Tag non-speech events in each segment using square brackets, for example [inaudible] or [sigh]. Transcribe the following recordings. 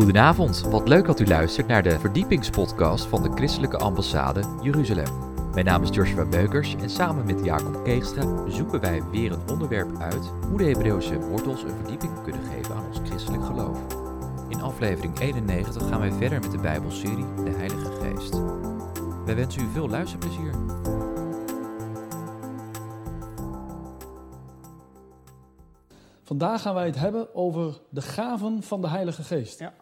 Goedenavond, wat leuk dat u luistert naar de verdiepingspodcast van de Christelijke Ambassade Jeruzalem. Mijn naam is Joshua Beukers en samen met Jacob Keegstra zoeken wij weer een onderwerp uit hoe de Hebreeuwse wortels een verdieping kunnen geven aan ons christelijk geloof. In aflevering 91 gaan wij verder met de Bijbelserie De Heilige Geest. Wij wensen u veel luisterplezier. Vandaag gaan wij het hebben over de gaven van de Heilige Geest. Ja.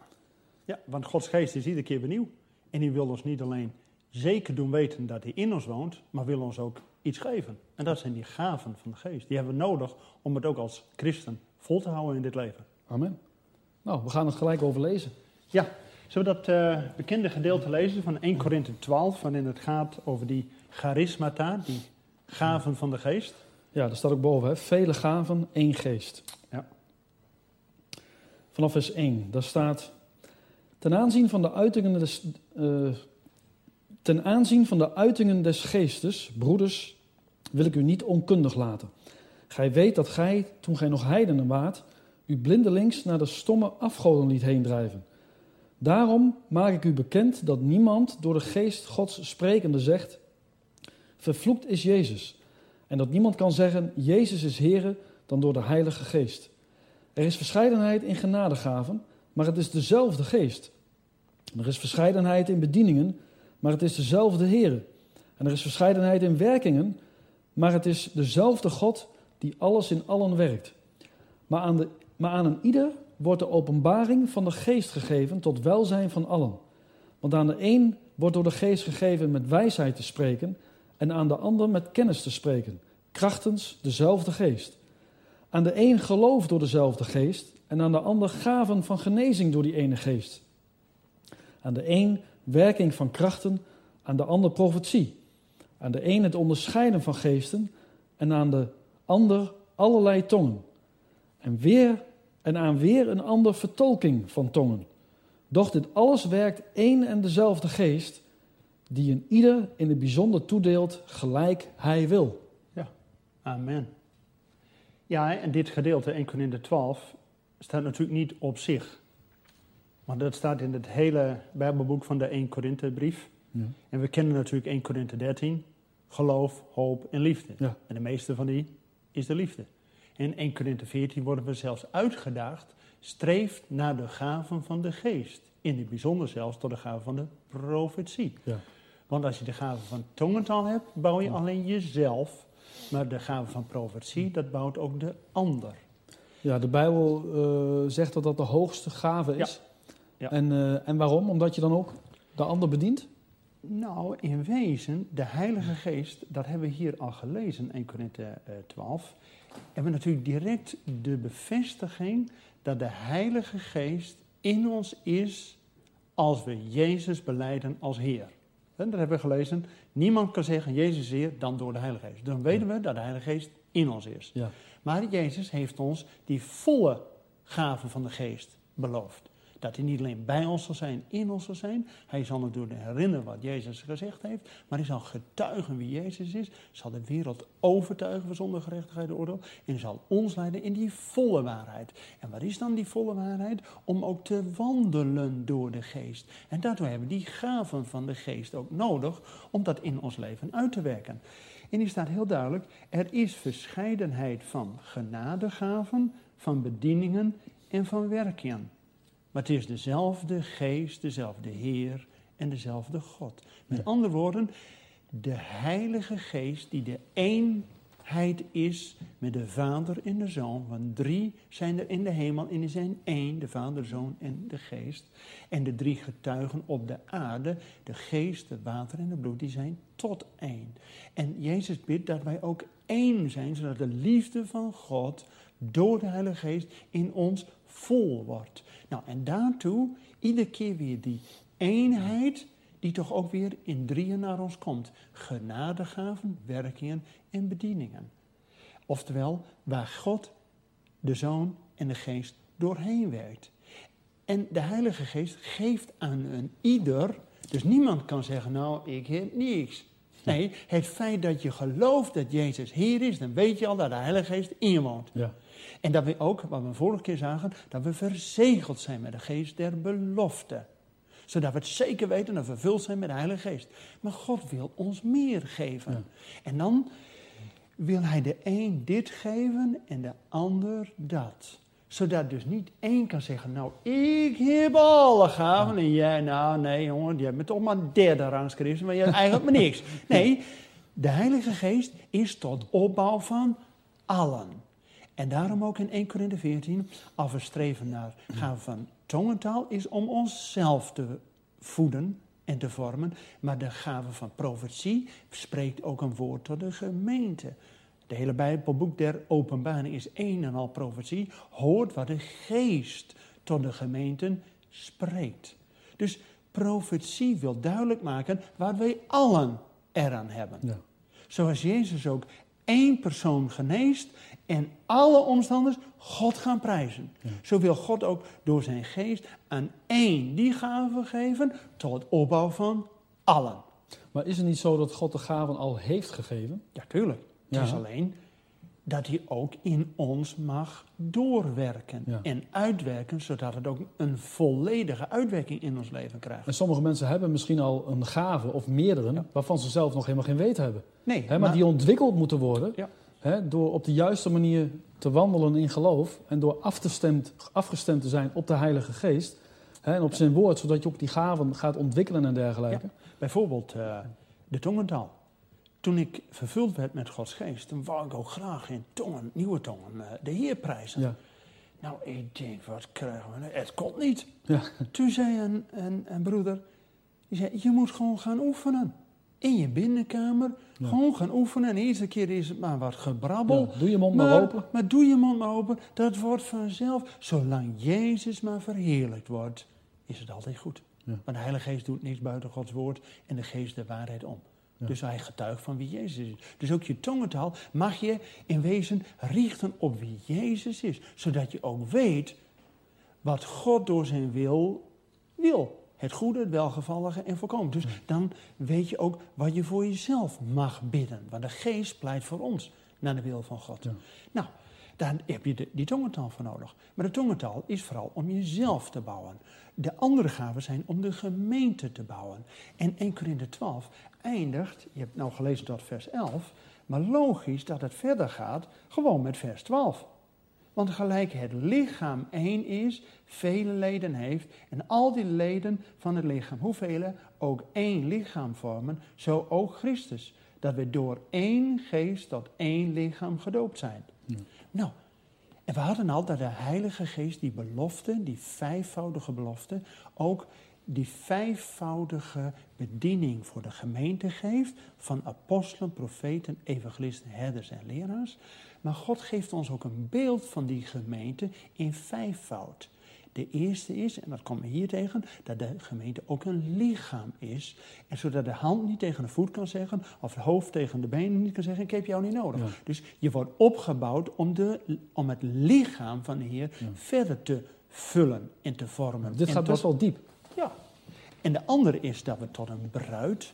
Ja, want Gods geest is iedere keer benieuwd. En hij wil ons niet alleen zeker doen weten dat hij in ons woont, maar wil ons ook iets geven. En dat zijn die gaven van de geest. Die hebben we nodig om het ook als christen vol te houden in dit leven. Amen. Nou, we gaan het gelijk over lezen. Ja, zullen we dat eh, bekende gedeelte lezen van 1 Korinthe 12, waarin het gaat over die charismata, die gaven van de geest? Ja, daar staat ook boven, hè? vele gaven, één geest. Ja. Vanaf vers 1, daar staat... Ten aanzien van de uitingen des, eh, ten aanzien van de uitingen des geestes, broeders, wil ik u niet onkundig laten. Gij weet dat gij, toen gij nog heidenen waart, u blindelings naar de stomme afgoden liet heen drijven. Daarom maak ik u bekend dat niemand door de geest Gods sprekende zegt, vervloekt is Jezus. En dat niemand kan zeggen, Jezus is Here, dan door de Heilige Geest. Er is verscheidenheid in genadegaven, maar het is dezelfde Geest. Er is verscheidenheid in bedieningen, maar het is dezelfde Here. En er is verscheidenheid in werkingen, maar het is dezelfde God die alles in allen werkt. Maar aan, de, maar aan een ieder wordt de openbaring van de Geest gegeven tot welzijn van allen. Want aan de een wordt door de Geest gegeven met wijsheid te spreken, en aan de ander met kennis te spreken, krachtens dezelfde Geest. Aan de een geloof door dezelfde Geest, en aan de ander gaven van genezing door die ene Geest. Aan de een werking van krachten, aan de ander profetie. Aan de een het onderscheiden van geesten, en aan de ander allerlei tongen. En, weer, en aan weer een ander vertolking van tongen. Doch dit alles werkt één en dezelfde geest, die een ieder in het bijzonder toedeelt gelijk hij wil. Ja, amen. Ja, en dit gedeelte, 1 Corinthië 12, staat natuurlijk niet op zich. Want dat staat in het hele Bijbelboek van de 1 Korinthe brief. Ja. En we kennen natuurlijk 1 Korinthe 13, geloof, hoop en liefde. Ja. En de meeste van die is de liefde. In 1 Korinthe 14 worden we zelfs uitgedaagd, streeft naar de gaven van de geest. In het bijzonder zelfs tot de gaven van de profetie. Ja. Want als je de gave van tongentaal hebt, bouw je alleen jezelf. Maar de gave van profetie, dat bouwt ook de ander. Ja, de Bijbel eh, zegt dat dat de hoogste gave is. Ja. En, eh, en waarom? Omdat je dan ook de ander bedient? Nou, in wezen, de Heilige Geest, dat hebben we hier al gelezen, 1 Korinthe eh, 12. Hebben we natuurlijk direct de bevestiging dat de Heilige Geest in ons is als we Jezus beleiden als Heer. En dat hebben we gelezen. Niemand kan zeggen Jezus is Heer dan door de Heilige Geest. Dan weten we dat de Heilige Geest in ons is. Ja. Maar Jezus heeft ons die volle gaven van de geest beloofd. Dat hij niet alleen bij ons zal zijn, in ons zal zijn. Hij zal natuurlijk herinneren wat Jezus gezegd heeft. Maar hij zal getuigen wie Jezus is. Zal de wereld overtuigen van zonde, gerechtigheid en oordeel. En zal ons leiden in die volle waarheid. En wat is dan die volle waarheid? Om ook te wandelen door de geest. En daartoe hebben we die gaven van de geest ook nodig. Om dat in ons leven uit te werken. En hier staat heel duidelijk, er is verscheidenheid van genadegaven, van bedieningen en van werkingen. Maar het is dezelfde geest, dezelfde Heer en dezelfde God. Met andere woorden, de Heilige Geest die de eenheid is met de Vader en de Zoon. Want drie zijn er in de hemel en die zijn één, de Vader, de Zoon en de Geest. En de drie getuigen op de aarde, de Geest, het water en het bloed, die zijn tot één. En Jezus bidt dat wij ook één zijn, zodat de liefde van God door de Heilige Geest in ons vol wordt. Nou, en daartoe iedere keer weer die eenheid die toch ook weer in drieën naar ons komt. Genadegaven, werkingen en bedieningen. Oftewel, waar God, de Zoon en de Geest doorheen werkt. En de Heilige Geest geeft aan een ieder, dus niemand kan zeggen, nou, ik heb niks. Nee, het feit dat je gelooft dat Jezus Heer is, dan weet je al dat de Heilige Geest in je woont. Ja. En dat we ook, wat we vorige keer zagen, dat we verzegeld zijn met de geest der belofte. Zodat we het zeker weten en vervuld zijn met de Heilige Geest. Maar God wil ons meer geven. Ja. En dan wil hij de een dit geven en de ander dat. Zodat dus niet één kan zeggen, nou ik heb alle gaven en jij, nou nee jongen, hebt me toch maar derde rangs christen, maar je hebt eigenlijk maar niks. Nee, de Heilige Geest is tot opbouw van allen. En daarom ook in 1 Korinthe 14, als we streven naar gaven van tongentaal, is om onszelf te voeden en te vormen. Maar de gave van profetie spreekt ook een woord tot de gemeente. De hele Bijbelboek der openbaring is één en al profetie. Hoort wat de geest tot de gemeenten spreekt. Dus profetie wil duidelijk maken wat wij allen eraan hebben. Ja. Zoals Jezus ook één persoon geneest en alle omstanders God gaan prijzen. Zo wil God ook door zijn geest aan één die gave geven tot opbouw van allen. Maar is het niet zo dat God de gaven al heeft gegeven? Ja, tuurlijk. Het Ja. is alleen dat hij ook in ons mag doorwerken Ja. en uitwerken, zodat het ook een volledige uitwerking in ons leven krijgt. En sommige mensen hebben misschien al een gave of meerdere, Ja. waarvan ze zelf nog helemaal geen weet hebben. Nee, maar, die ontwikkeld moeten worden Ja. door op de juiste manier te wandelen in geloof en door afgestemd, afgestemd te zijn op de Heilige Geest hè, en op zijn woord, zodat je ook die gaven gaat ontwikkelen en dergelijke. Bijvoorbeeld eh, de tongentaal. Toen ik vervuld werd met Gods geest, dan wou ik ook graag in tongen, nieuwe tongen, eh, de Heer prijzen. Ja. Nou, ik denk, wat krijgen we? nou? Het komt niet. Ja. Toen zei een, een, een broeder, die zei, je moet gewoon gaan oefenen. In je binnenkamer, Ja. gewoon gaan oefenen. En de eerste keer is het maar wat gebrabbel. Doe je mond maar open. Maar doe je mond maar open, dat wordt vanzelf. Zolang Jezus maar verheerlijkt wordt, is het altijd goed. Want de Heilige Geest doet niets buiten Gods woord en de Geest de waarheid om. Ja. Dus hij getuigt van wie Jezus is. Dus ook je tongentaal mag je in wezen richten op wie Jezus is. Zodat je ook weet wat God door zijn wil wil. Het goede, het welgevallige en voorkomen. Dus dan weet je ook wat je voor jezelf mag bidden. Want de geest pleit voor ons naar de wil van God. Ja. Nou, daar heb je de, die tongentaal voor nodig. Maar de tongentaal is vooral om jezelf te bouwen. De andere gaven zijn om de gemeente te bouwen. En 1 Korinthe 12 eindigt, je hebt nou gelezen tot vers 11, maar logisch dat het verder gaat gewoon met vers 12. Want gelijk het lichaam één is, vele leden heeft, en al die leden van het lichaam, hoeveel ook één lichaam vormen, zo ook Christus. Dat we door één geest tot één lichaam gedoopt zijn. Ja. Nou, en we hadden al dat de Heilige Geest die belofte, die vijfvoudige belofte, ook die vijfvoudige bediening voor de gemeente geeft van apostelen, profeten, evangelisten, herders en leraars. Maar God geeft ons ook een beeld van die gemeente in vijfvoud. De eerste is, en dat komen we hier tegen, dat de gemeente ook een lichaam is. En zodat de hand niet tegen de voet kan zeggen, of het hoofd tegen de benen niet kan zeggen, ik heb jou niet nodig. Ja. Dus je wordt opgebouwd om, de, om het lichaam van de Heer Ja. verder te vullen en te vormen. Dit En gaat tot- best wel diep. Ja. En de andere is dat we tot een bruid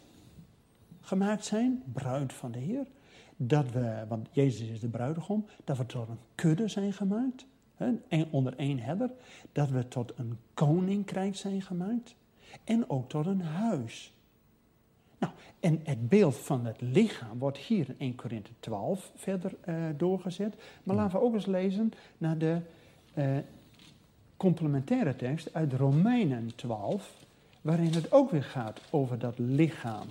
gemaakt zijn, bruid van de Heer. Dat we, want Jezus is de bruidegom, dat we tot een kudde zijn gemaakt, hè, en onder één herder. Dat we tot een koninkrijk zijn gemaakt. En ook tot een huis. Nou, en het beeld van het lichaam wordt hier in 1 Korinthe 12 verder eh, doorgezet. Maar laten we ook eens lezen naar de eh, complementaire tekst uit Romeinen 12, waarin het ook weer gaat over dat lichaam.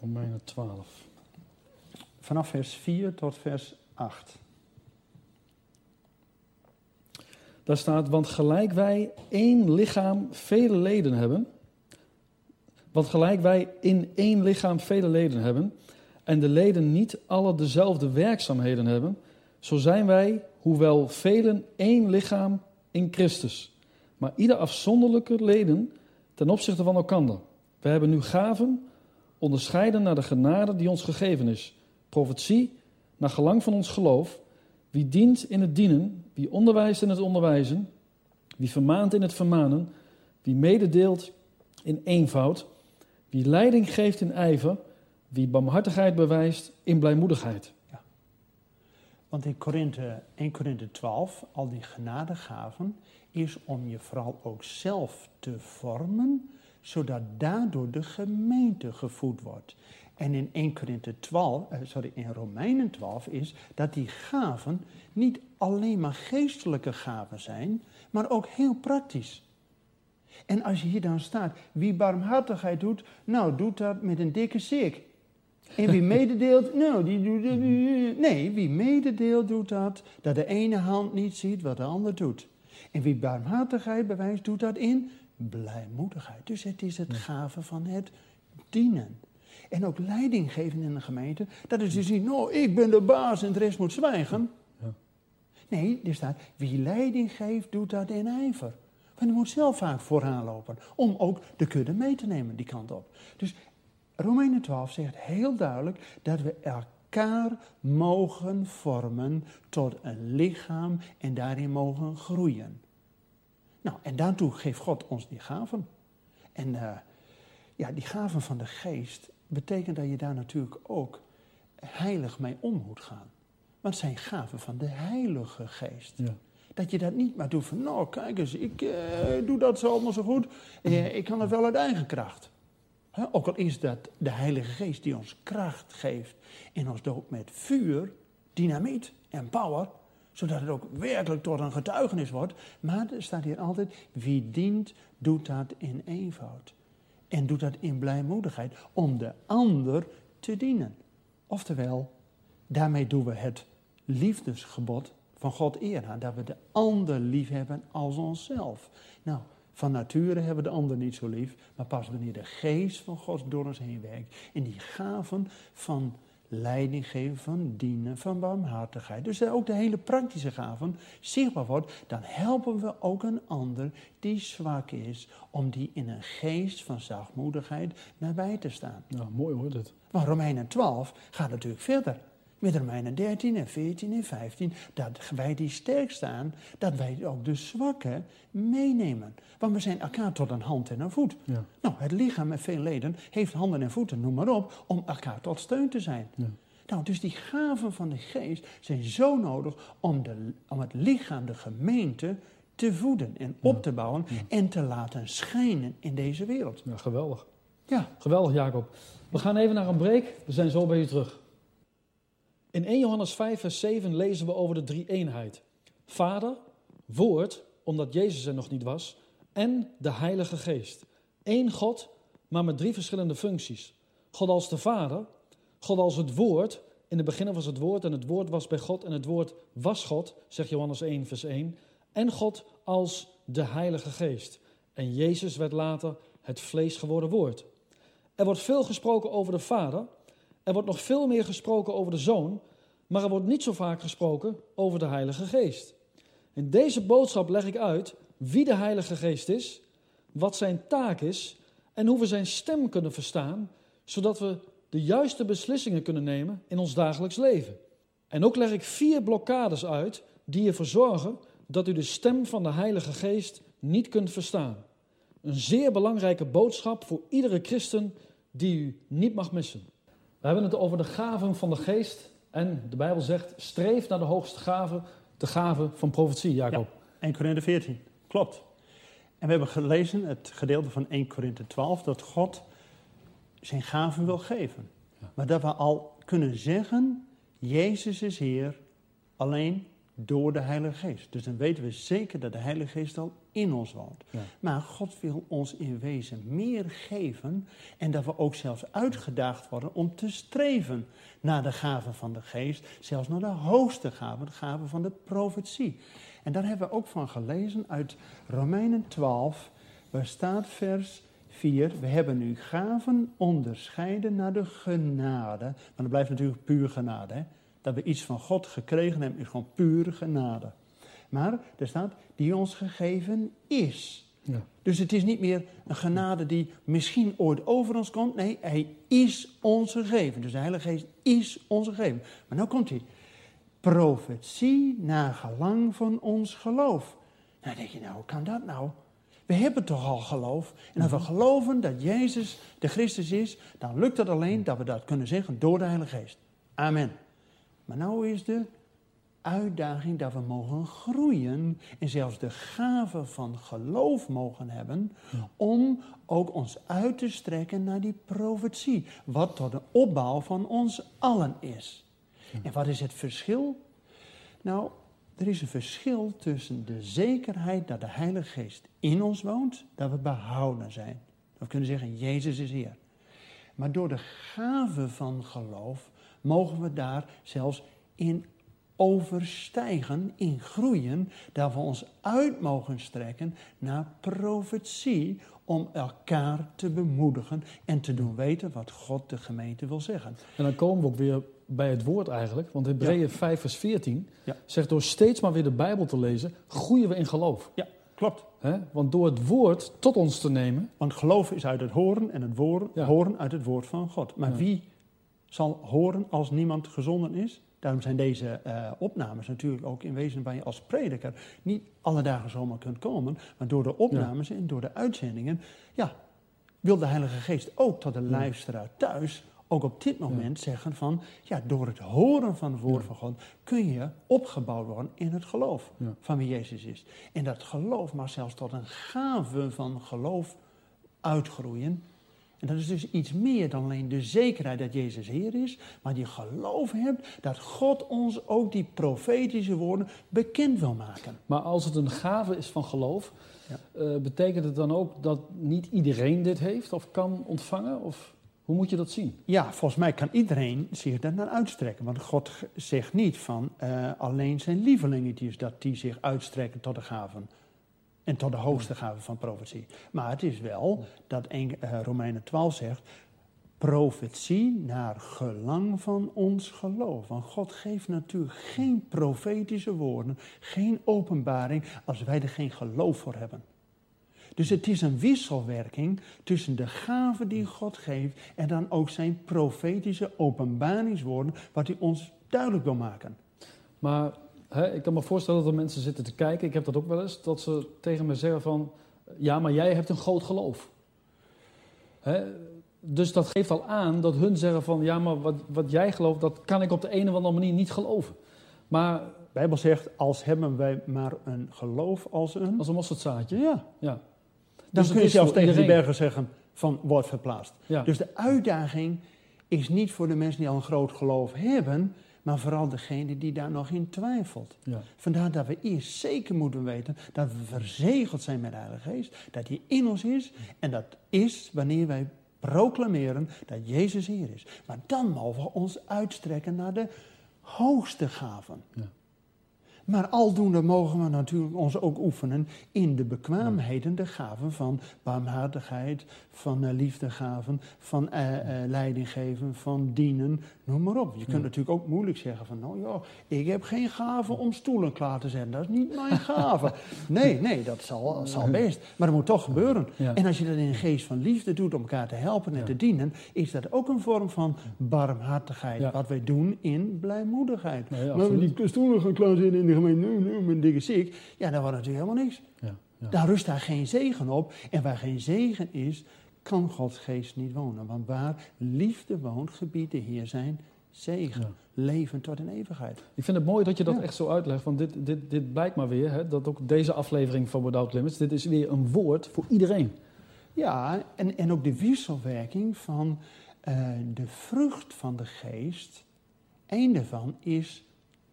Romeinen 12. Vanaf vers 4 tot vers 8. Daar staat, want gelijk wij één lichaam vele leden hebben, want gelijk wij in één lichaam vele leden hebben, en de leden niet alle dezelfde werkzaamheden hebben, zo zijn wij, hoewel velen, één lichaam in Christus. Maar ieder afzonderlijke leden ten opzichte van elkander. We hebben nu gaven, onderscheiden naar de genade die ons gegeven is. Profetie, naar gelang van ons geloof. Wie dient in het dienen, wie onderwijst in het onderwijzen, wie vermaant in het vermanen, wie mededeelt in eenvoud, Wie leiding geeft in ijver, wie barmhartigheid bewijst in blijmoedigheid. Want in Korinthe, 1 Korinthe 12, al die genadegaven, is om je vooral ook zelf te vormen, zodat daardoor de gemeente gevoed wordt. En in 1 Korinthe 12, eh, sorry, in Romeinen 12 is dat die gaven niet alleen maar geestelijke gaven zijn, maar ook heel praktisch. En als je hier dan staat, wie barmhartigheid doet, nou doet dat met een dikke sik. En wie mededeelt, nou, die doet. Nee, wie mededeelt doet dat, dat de ene hand niet ziet wat de ander doet. En wie barmhartigheid bewijst, doet dat in blijmoedigheid. Dus het is het gave van het dienen. En ook leiding geven in een gemeente. Dat is dus niet, nou, ik ben de baas en de rest moet zwijgen. Nee, er staat, wie leiding geeft, doet dat in ijver. Want je moet zelf vaak vooraan lopen. Om ook de kudde mee te nemen die kant op. Dus Romeinen 12 zegt heel duidelijk dat we elkaar mogen vormen tot een lichaam en daarin mogen groeien. Nou, en daartoe geeft God ons die gaven. En uh, ja, die gaven van de geest betekent dat je daar natuurlijk ook heilig mee om moet gaan. Want het zijn gaven van de Heilige Geest. Ja. Dat je dat niet maar doet van, nou kijk eens, ik uh, doe dat zo allemaal zo goed. Uh, ik kan het wel uit eigen kracht. Ook al is dat de Heilige Geest die ons kracht geeft en ons doopt met vuur, dynamiet en power, zodat het ook werkelijk tot een getuigenis wordt. Maar er staat hier altijd, wie dient, doet dat in eenvoud. En doet dat in blijmoedigheid, om de ander te dienen. Oftewel, daarmee doen we het liefdesgebod van God eer aan. Dat we de ander lief hebben als onszelf. Nou, van nature hebben we de ander niet zo lief, maar pas wanneer de geest van God door ons heen werkt. En die gaven van leiding geven, van dienen, van barmhartigheid. Dus ook de hele praktische gaven zichtbaar wordt, dan helpen we ook een ander die zwak is, om die in een geest van zachtmoedigheid nabij te staan. Nou, mooi hoor dit. Maar Romeinen 12 gaat natuurlijk verder met Romeinen 13 en 14 en 15, dat wij die sterk staan, dat wij ook de zwakke meenemen. Want we zijn elkaar tot een hand en een voet. Ja. Nou, het lichaam met veel leden heeft handen en voeten, noem maar op, om elkaar tot steun te zijn. Ja. Nou, dus die gaven van de geest zijn zo nodig om, de, om het lichaam, de gemeente, te voeden en op te bouwen en te laten schijnen in deze wereld. Ja, geweldig. Ja. Geweldig, Jacob. We gaan even naar een break. We zijn zo bij je terug. In 1 Johannes 5, vers 7 lezen we over de drie eenheid. Vader, Woord, omdat Jezus er nog niet was, en de Heilige Geest. Eén God, maar met drie verschillende functies. God als de Vader, God als het Woord. In het begin was het Woord en het Woord was bij God en het Woord was God, zegt Johannes 1, vers 1. En God als de Heilige Geest. En Jezus werd later het vlees geworden Woord. Er wordt veel gesproken over de Vader, er wordt nog veel meer gesproken over de Zoon, maar er wordt niet zo vaak gesproken over de Heilige Geest. In deze boodschap leg ik uit wie de Heilige Geest is, wat zijn taak is en hoe we zijn stem kunnen verstaan, zodat we de juiste beslissingen kunnen nemen in ons dagelijks leven. En ook leg ik vier blokkades uit die ervoor zorgen dat u de stem van de Heilige Geest niet kunt verstaan. Een zeer belangrijke boodschap voor iedere christen die u niet mag missen. We hebben het over de gaven van de geest. En de Bijbel zegt, streef naar de hoogste gave, de gave van profetie, Jacob. Ja, 1 Korinthe 14, klopt. En we hebben gelezen, het gedeelte van 1 Korinthe 12, dat God zijn gaven wil geven. Maar dat we al kunnen zeggen, Jezus is Heer, alleen door de Heilige Geest. Dus dan weten we zeker dat de Heilige Geest al in ons woont. Maar God wil ons in wezen meer geven en dat we ook zelfs uitgedaagd worden om te streven naar de gaven van de Geest, zelfs naar de hoogste gaven, de gaven van de profetie. En daar hebben we ook van gelezen uit Romeinen 12, waar staat vers 4, we hebben nu gaven onderscheiden naar de genade. Maar dat blijft natuurlijk puur genade. Hè? Dat we iets van God gekregen hebben, is gewoon pure genade. Maar er staat, die ons gegeven is. Ja. Dus het is niet meer een genade die misschien ooit over ons komt. Nee, hij is ons gegeven. Dus de Heilige Geest is ons gegeven. Maar nou komt hij. Profetie naar gelang van ons geloof. Nou denk je, nou, hoe kan dat nou? We hebben toch al geloof. En als we geloven dat Jezus de Christus is, dan lukt het alleen dat we dat kunnen zeggen door de Heilige Geest. Amen. Maar nou is de uitdaging dat we mogen groeien en zelfs de gave van geloof mogen hebben om ook ons uit te strekken naar die profetie, wat tot de opbouw van ons allen is. En wat is het verschil? Nou, er is een verschil tussen de zekerheid dat de Heilige Geest in ons woont, dat we behouden zijn. We kunnen zeggen, Jezus is Heer. Maar door de gave van geloof mogen we daar zelfs in overstijgen, in groeien, dat we ons uit mogen strekken naar profetie om elkaar te bemoedigen en te doen weten wat God de gemeente wil zeggen. En dan komen we ook weer bij het woord eigenlijk, want Hebreeën Ja. 5 vers 14 Ja. zegt door steeds maar weer de Bijbel te lezen, groeien we in geloof. Ja, klopt. Want door het woord tot ons te nemen, Want geloof is uit het horen en het woorden, Ja. horen uit het woord van God. Maar wie zal horen als niemand gezonden is? Daarom zijn deze eh, opnames natuurlijk ook in wezen waar je als prediker niet alle dagen zomaar kunt komen. Maar door de opnames en door de uitzendingen, ja, wil de Heilige Geest ook tot de luisteraar thuis ook op dit moment zeggen van, ja, door het horen van het woord Ja. van God kun je opgebouwd worden in het geloof Ja. van wie Jezus is. En dat geloof mag zelfs tot een gave van geloof uitgroeien. En dat is dus iets meer dan alleen de zekerheid dat Jezus Heer is, maar je geloof hebt dat God ons ook die profetische woorden bekend wil maken. maar als het een gave is van geloof, Ja. eh, betekent het dan ook dat niet iedereen dit heeft of kan ontvangen? Of hoe moet je dat zien? Ja, volgens mij kan iedereen zich daar naar uitstrekken. Want God zegt niet van eh, alleen zijn lievelingetjes dat die zich uitstrekken tot de gaven. En tot de hoogste gaven van profetie. Maar het is wel dat eh, Romeinen 12 zegt. Profetie naar gelang van ons geloof. Want God geeft natuurlijk geen profetische woorden, geen openbaring, als wij er geen geloof voor hebben. Dus het is een wisselwerking tussen de gave die God geeft en dan ook zijn profetische openbaringswoorden, wat hij ons duidelijk wil maken. Maar hè, ik kan me voorstellen dat er mensen zitten te kijken, ik heb dat ook wel eens, dat ze tegen me zeggen van, ja, maar jij hebt een groot geloof. Hè? Dus dat geeft al aan dat hun zeggen van, ja, maar wat, wat jij gelooft, dat kan ik op de een of andere manier niet geloven. Maar De Bijbel zegt, als hebben wij maar een geloof als een... als een mosterdzaadje, Ja, ja. dan Dus kun je zelfs tegen die bergen zeggen van, wordt verplaatst. ja. Dus de uitdaging is niet voor de mensen die al een groot geloof hebben, maar vooral degene die daar nog in twijfelt. ja. Vandaar dat we eerst zeker moeten weten dat we verzegeld zijn met de Heilige Geest, dat hij in ons is en dat is wanneer wij proclameren dat Jezus hier is. Maar dan mogen we ons uitstrekken naar de hoogste gaven. Ja. Maar aldoende mogen we natuurlijk ons ook oefenen in de bekwaamheden, de gaven van barmhartigheid, van uh, liefdegaven, van uh, uh, leiding geven, van dienen, noem maar op. Je kunt Ja. natuurlijk ook moeilijk zeggen van, nou ja, ik heb geen gave om stoelen klaar te zetten, dat is niet mijn [laughs] gave. nee, nee, dat zal, zal best, maar dat moet toch gebeuren. Ja. En als je dat in een geest van liefde doet om elkaar te helpen en Ja. te dienen, is dat ook een vorm van barmhartigheid, wat wij doen in blijmoedigheid. Maar absoluut. die stoelen gaan klaarzetten in de gemeente, nu, nu, mijn dikke ziek. Ja, dan wordt natuurlijk helemaal niks. Ja. Ja. Daar rust daar geen zegen op. En waar geen zegen is, kan Gods geest niet wonen. Want waar liefde woont, gebiedt de Heer zijn zegen. Ja. Leven tot in eeuwigheid. Ik vind het mooi dat je dat Ja. echt zo uitlegt, want dit, dit, dit blijkt maar weer, hè, dat ook deze aflevering van Without Limits, dit is weer een woord voor iedereen. Ja, en, en ook de wisselwerking van eh, de vrucht van de geest. Eén daarvan is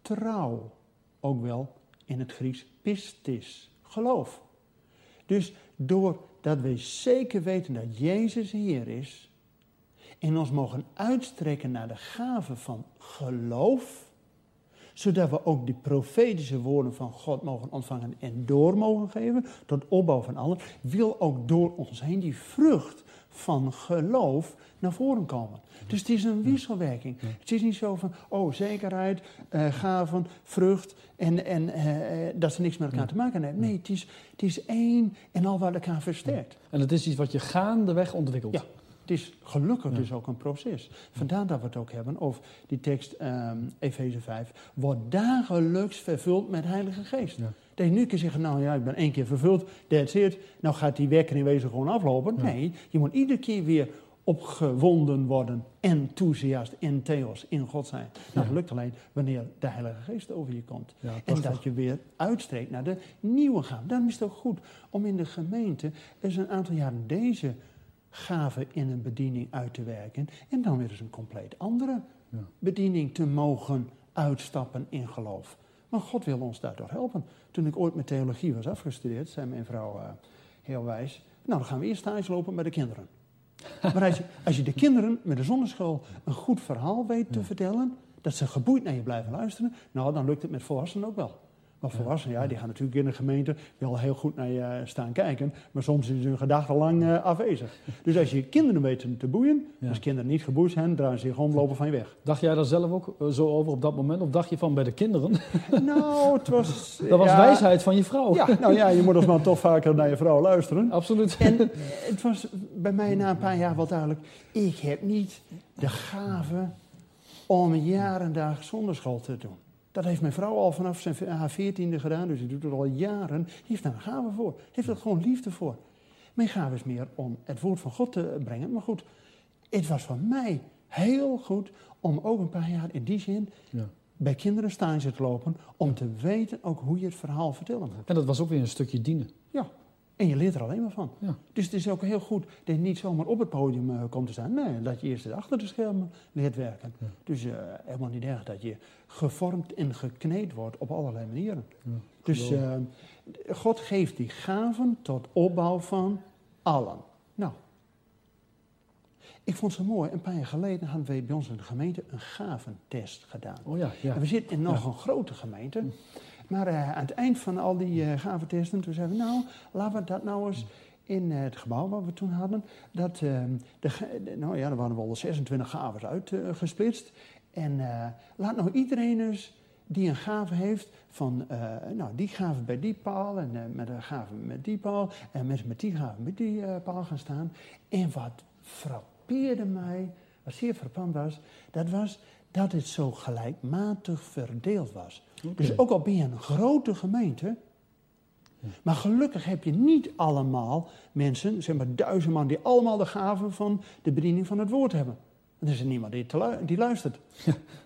trouw. Ook wel in het Grieks pistis, geloof. Dus doordat we zeker weten dat Jezus Heer is en ons mogen uitstrekken naar de gave van geloof, zodat we ook die profetische woorden van God mogen ontvangen en door mogen geven, tot opbouw van allen, wil ook door ons heen die vrucht van geloof naar voren komen. Dus het is een wisselwerking. Het is niet zo van, oh, zekerheid, eh, gaven, vrucht en, en eh, eh, dat ze niks met elkaar te maken hebben. Nee, het is, het is één en al wat elkaar versterkt. En het is iets wat je gaandeweg ontwikkelt. Ja. Het is gelukkig Ja. dus ook een proces. Vandaar dat we het ook hebben over die tekst ehm Efeze 5. Wordt dagelijks vervuld met Heilige Geest. Ja. Dat je nu kan zeggen, nou ja, ik ben één keer vervuld, that's it. Nou gaat die wekker in wezen gewoon aflopen. Nee, je moet iedere keer weer opgewonden worden, enthousiast, in theos, in God zijn. Dat lukt alleen wanneer de Heilige Geest over je komt. Ja, En dat je weer uitstreekt naar de nieuwe gaven. Daarom is het ook goed om in de gemeente eens een aantal jaren deze gave in een bediening uit te werken. En dan weer eens een compleet andere Ja. bediening te mogen uitstappen in geloof. Maar God wil ons daardoor helpen. Toen ik ooit met theologie was afgestudeerd, zei mijn vrouw eh, heel wijs. Nou, dan gaan we eerst stage lopen bij de kinderen. [laughs] Maar als je, als je de kinderen met de zonneschool een goed verhaal weet te vertellen, dat ze geboeid naar je blijven luisteren, nou, dan lukt het met volwassenen ook wel. Maar volwassenen, ja, die gaan natuurlijk in de gemeente wel heel goed naar je staan kijken, maar soms is hun gedachte lang eh, afwezig. [laughs] Dus als je kinderen weet te boeien, Ja. als kinderen niet geboeid zijn, draaien ze zich om, lopen van je weg. Dacht jij daar zelf ook eh, zo over op dat moment? Of dacht je van bij de kinderen? [laughs] nou, het was... [laughs] Dat was ja, wijsheid van je vrouw. Ja, nou ja, je moet als man toch vaker naar je vrouw luisteren. Absoluut. En eh, het was bij mij na een paar jaar wel duidelijk. Ik heb niet de gave om jaar en dag zonderschool te doen. Dat heeft mijn vrouw al vanaf zijn, haar veertiende gedaan, dus die doet het al jaren. Die heeft daar een gave voor. Heeft er gewoon liefde voor. Mijn gave is meer om het woord van God te brengen. Maar goed, het was voor mij heel goed om ook een paar jaar in die zin Ja. bij kinderen stage te lopen. Om te weten ook hoe je het verhaal vertellen moet. En dat was ook weer een stukje dienen. Ja, en je leert er alleen maar van. Ja. Dus het is ook heel goed dat je niet zomaar op het podium eh, komt te staan. Nee, dat je eerst achter de schermen leert werken. Ja. Dus eh, helemaal niet erg dat je gevormd en gekneed wordt op allerlei manieren. Ja, Dus eh, God geeft die gaven tot opbouw van allen. Nou, ik vond zo mooi. Een paar jaar geleden hadden wij bij ons in de gemeente een gaventest gedaan. oh ja, ja. En we zitten in nog een grote gemeente. Maar eh, aan het eind van al die eh gaventesten, toen zeiden we, nou, laten we dat nou eens in eh, het gebouw wat we toen hadden, dat, eh, de, nou ja, er waren wel 26 gaven uitgesplitst. en laat nou iedereen eens die een gave heeft van, nou, die gave bij die paal en met een gave met die paal en met, met die gave met die paal gaan staan. En wat frappeerde mij, wat zeer frappant was, dat was dat het zo gelijkmatig verdeeld was. Dus ook al ben je een grote gemeente, maar gelukkig heb je niet allemaal mensen, zeg maar duizend man, die allemaal de gaven van de bediening van het woord hebben. Er is er niemand die, die luistert.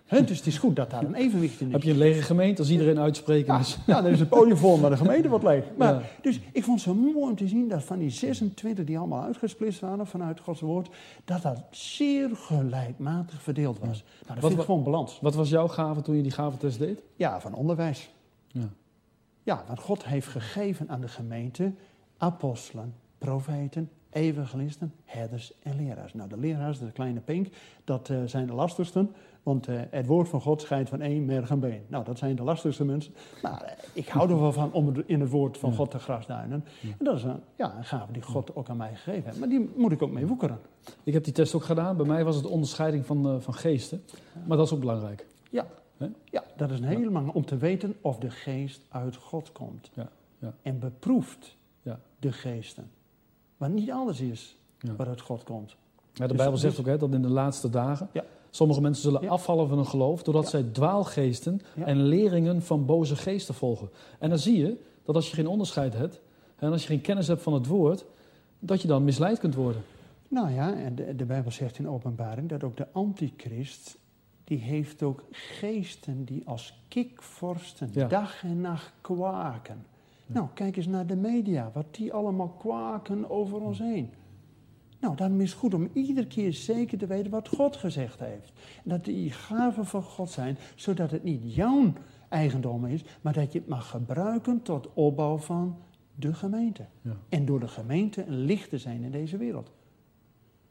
Hè, dus het is goed dat daar een evenwicht in is. Heb je een lege gemeente als iedereen uitspreken Ja, is? ja, dan is het podium vol, maar de gemeente wordt leeg. Maar, Ja. Dus ik vond het zo mooi om te zien dat van die 26 die allemaal uitgesplitst waren vanuit Gods woord, dat dat zeer gelijkmatig verdeeld was. Nou, dat Wat vind ik gewoon balans. Wat was jouw gave toen je die gaventest deed? Ja, van onderwijs. Ja. Ja, want God heeft gegeven aan de gemeente apostelen, profeten, evangelisten, herders en leraars. Nou, de leraars, de kleine pink, dat eh, zijn de lastigsten. Want eh, het woord van God scheidt van één merg en been. Nou, dat zijn de lastigste mensen. Maar eh, ik hou er wel van om het in het woord van Ja. God te grasduinen. Ja. En dat is een, ja, een gave die God ook aan mij gegeven heeft. Maar die moet ik ook mee woekeren. Ik heb die test ook gedaan. Bij mij was het onderscheiding van, van geesten. Maar dat is ook belangrijk. Ja, dat is een hele belangrijk om te weten of de geest uit God komt. Ja, ja. En beproeft Ja. de geesten. Want niet alles is Ja. wat uit God komt. Ja, de Dus- Bijbel zegt ook hè, dat in de laatste dagen Ja. sommige mensen zullen Ja. afvallen van hun geloof doordat zij dwaalgeesten en leringen van boze geesten volgen. En dan zie je dat als je geen onderscheid hebt en als je geen kennis hebt van het woord, dat je dan misleid kunt worden. Nou ja, en de, de Bijbel zegt in openbaring dat ook de antichrist, die heeft ook geesten die als kikvorsten dag en nacht kwaken. Nou, kijk eens naar de media, wat die allemaal kwaken over ons heen. Nou, daarom is het goed om iedere keer zeker te weten wat God gezegd heeft. En dat die gaven van God zijn, zodat het niet jouw eigendom is, maar dat je het mag gebruiken tot opbouw van de gemeente. Ja. En door de gemeente een licht te zijn in deze wereld.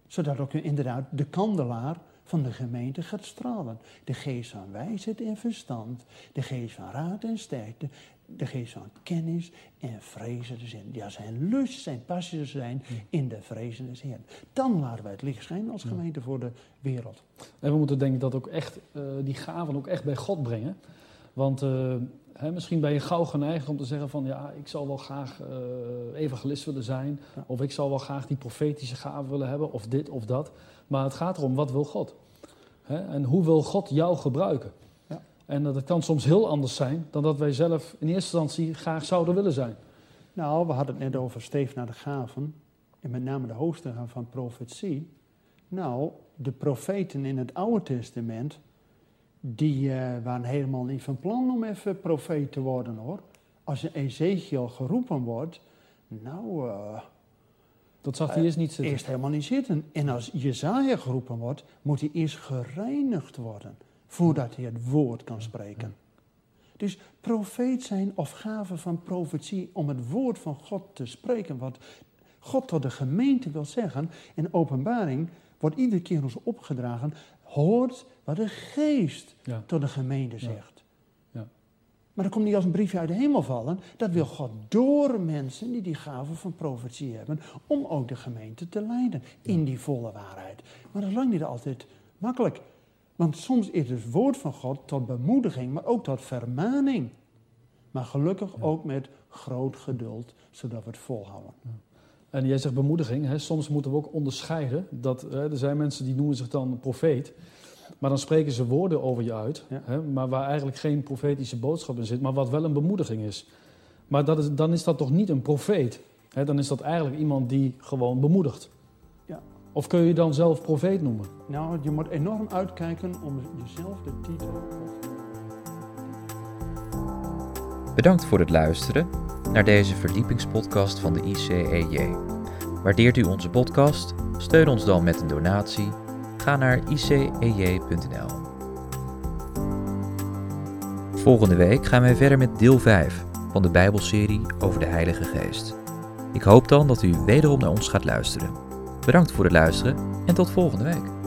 Zodat ook inderdaad de kandelaar van de gemeente gaat stralen. De geest van wijsheid en verstand, de geest van raad en sterkte, de geest van kennis en vrezen des Heeren. Ja, zijn lust, zijn passie zijn in de vrezen des Heeren. Dan laten wij het licht schijnen als gemeente voor de wereld. En we moeten denk ik dat ook echt, eh, die gaven ook echt bij God brengen. Want eh, hè, misschien ben je gauw geneigd om te zeggen van ja, ik zou wel graag eh, evangelist willen zijn. Ja. Of ik zou wel graag die profetische gaven willen hebben. Of dit of dat. Maar het gaat erom, wat wil God? Hè? En hoe wil God jou gebruiken? En dat het kan soms heel anders zijn dan dat wij zelf in eerste instantie graag zouden willen zijn. Nou, we hadden het net over Steef naar de gaven. En met name de hoofdstukken van profetie. Nou, de profeten in het Oude Testament. die eh, waren helemaal niet van plan om even profeet te worden hoor. Als een Ezekiel geroepen wordt. Nou, eh, Dat zag hij eerst niet zitten. eerst helemaal niet zitten. En als Jezaja geroepen wordt, moet hij eerst gereinigd worden. Voordat hij het woord kan spreken. Dus profeet zijn of gave van profetie om het woord van God te spreken. Wat God tot de gemeente wil zeggen. In openbaring wordt iedere keer ons opgedragen. Hoort wat de geest Ja. tot de gemeente Ja. zegt. Ja. Maar dat komt niet als een briefje uit de hemel vallen. Dat wil God door mensen die die gave van profetie hebben. Om ook de gemeente te leiden in die volle waarheid. Maar dat is lang niet altijd makkelijk. Want soms is het woord van God tot bemoediging, maar ook tot vermaning. Maar gelukkig ook met groot geduld, zodat we het volhouden. En jij zegt bemoediging. Hè? Soms moeten we ook onderscheiden. Dat, hè, er zijn mensen die noemen zich dan profeet. Maar dan spreken ze woorden over je uit. Ja. Hè? Maar waar eigenlijk geen profetische boodschap in zit. Maar wat wel een bemoediging is. Maar dat is, dan is dat toch niet een profeet. Hè? Dan is dat eigenlijk iemand die gewoon bemoedigt. Of kun je je dan zelf profeet noemen? Nou, je moet enorm uitkijken om jezelf de titel. Bedankt voor het luisteren naar deze verdiepingspodcast van de ICEJ. Waardeert u onze podcast? Steun ons dan met een donatie. Ga naar icej.nl. Volgende week gaan wij verder met deel 5 van de Bijbelserie over de Heilige Geest. Ik hoop dan dat u wederom naar ons gaat luisteren. Bedankt voor het luisteren en tot volgende week.